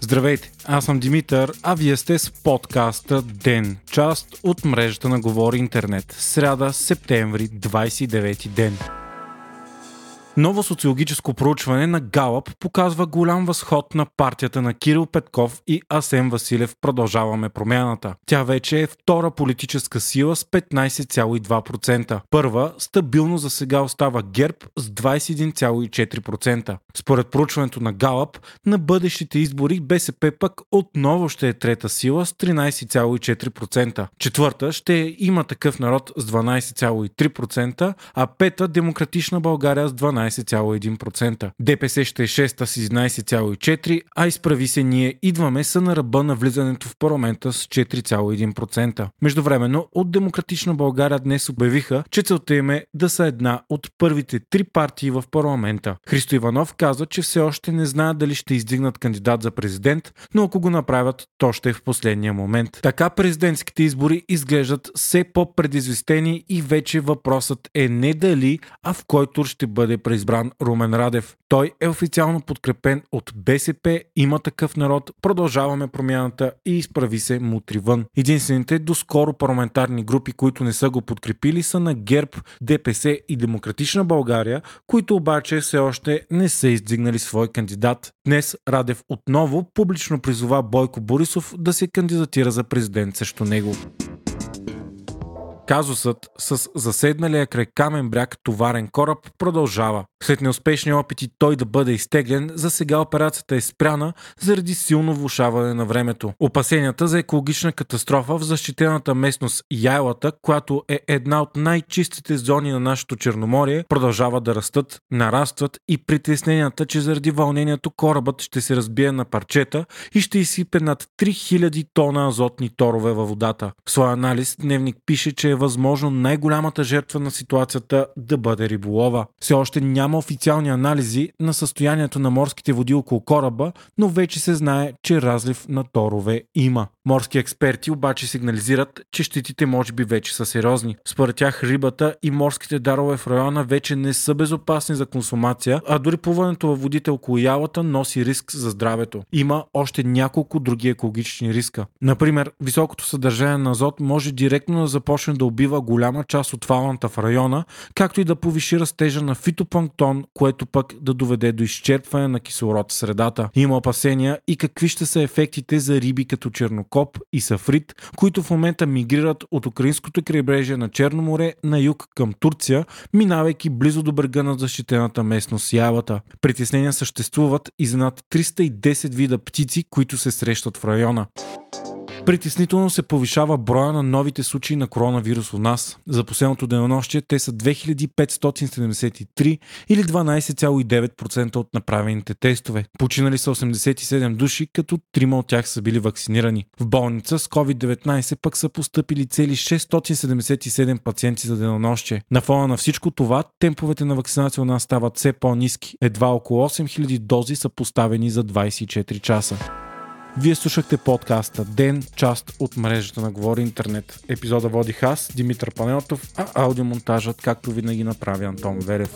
Здравейте, аз съм Димитър, а вие сте с подкаста ДЕН, част от мрежата на Говори Интернет. Сряда, септември, 29 ден. Ново социологическо проучване на Галъп показва голям възход на партията на Кирил Петков и Асен Василев Продължаваме промяната. Тя вече е втора политическа сила с 15,2%. Първа стабилно за сега остава ГЕРБ с 21,4%. Според проучването на Галъп, на бъдещите избори БСП пък отново ще е трета сила с 13,4%. Четвърта ще има такъв народ с 12,3%, а пета Демократична България с 12 12,1%. ДПС ще е 6 с 11,4%, а изправи се ние идваме са на ръба на влизането в парламента с 4,1%. Междувременно от Демократична България днес обявиха, че целта им е да са една от първите три партии в парламента. Христо Иванов каза, че все още не знаят дали ще издигнат кандидат за президент, но ако го направят, то ще е в последния момент. Така президентските избори изглеждат все по-предизвестени и вече въпросът е не дали, а в който ще бъде президент избран Румен Радев. Той е официално подкрепен от БСП, има такъв народ, продължаваме промяната и изправи се мутри вън. Единствените доскоро парламентарни групи, които не са го подкрепили са на ГЕРБ, ДПС и Демократична България, които обаче все още не са издигнали свой кандидат. Днес Радев отново публично призова Бойко Борисов да се кандидатира за президент срещу него. Казусът с заседналия край камен бряг товарен кораб продължава. След неуспешни опити той да бъде изтеглен, за сега операцията е спряна заради силно влушаване на времето. Опасенията за екологична катастрофа в защитената местност Яйлата, която е една от най-чистите зони на нашето Черноморие, продължават да растат, нарастват и притесненията, че заради вълнението корабът ще се разбие на парчета и ще изсипе над 3000 тона азотни торове във водата. В своя анализ Дневник пише, че е възможно най-голямата жертва на ситуацията да бъде риболова. Все още няма официални анализи на състоянието на морските води около кораба, но вече се знае, че разлив на торове има. Морски експерти обаче сигнализират, че щетите може би вече са сериозни. Според тях рибата и морските дарове в района вече не са безопасни за консумация, а дори плуването във водите около ялата носи риск за здравето. Има още няколко други екологични риска. Например, високото съдържание на азот може директно да започне да убива голяма част от фауната в района, както и да повиши растежа на фитопланктон, което пък да доведе до изчерпване на кислород в средата. Има опасения и какви ще са ефектите за риби като чернокоп и сафрит, които в момента мигрират от украинското крайбрежие на Черно море на юг към Турция, минавайки близо до брега на защитената местност Явата. Притеснения съществуват и за над 310 вида птици, които се срещат в района. Притеснително се повишава броя на новите случаи на коронавирус у нас. За последното денонощие те са 2573 или 12,9% от направените тестове. Починали са 87 души, като трима от тях са били вакцинирани. В болница с COVID-19 пък са поступили цели 677 пациенти за денонощие. На фона на всичко това, темповете на вакцинация у нас стават все по-низки. Едва около 8000 дози са поставени за 24 часа. Вие слушахте подкаста Ден, част от мрежата на Говори Интернет. Епизода водих аз, Димитър Панелтов, а аудиомонтажът, както винаги, направи Антон Верев.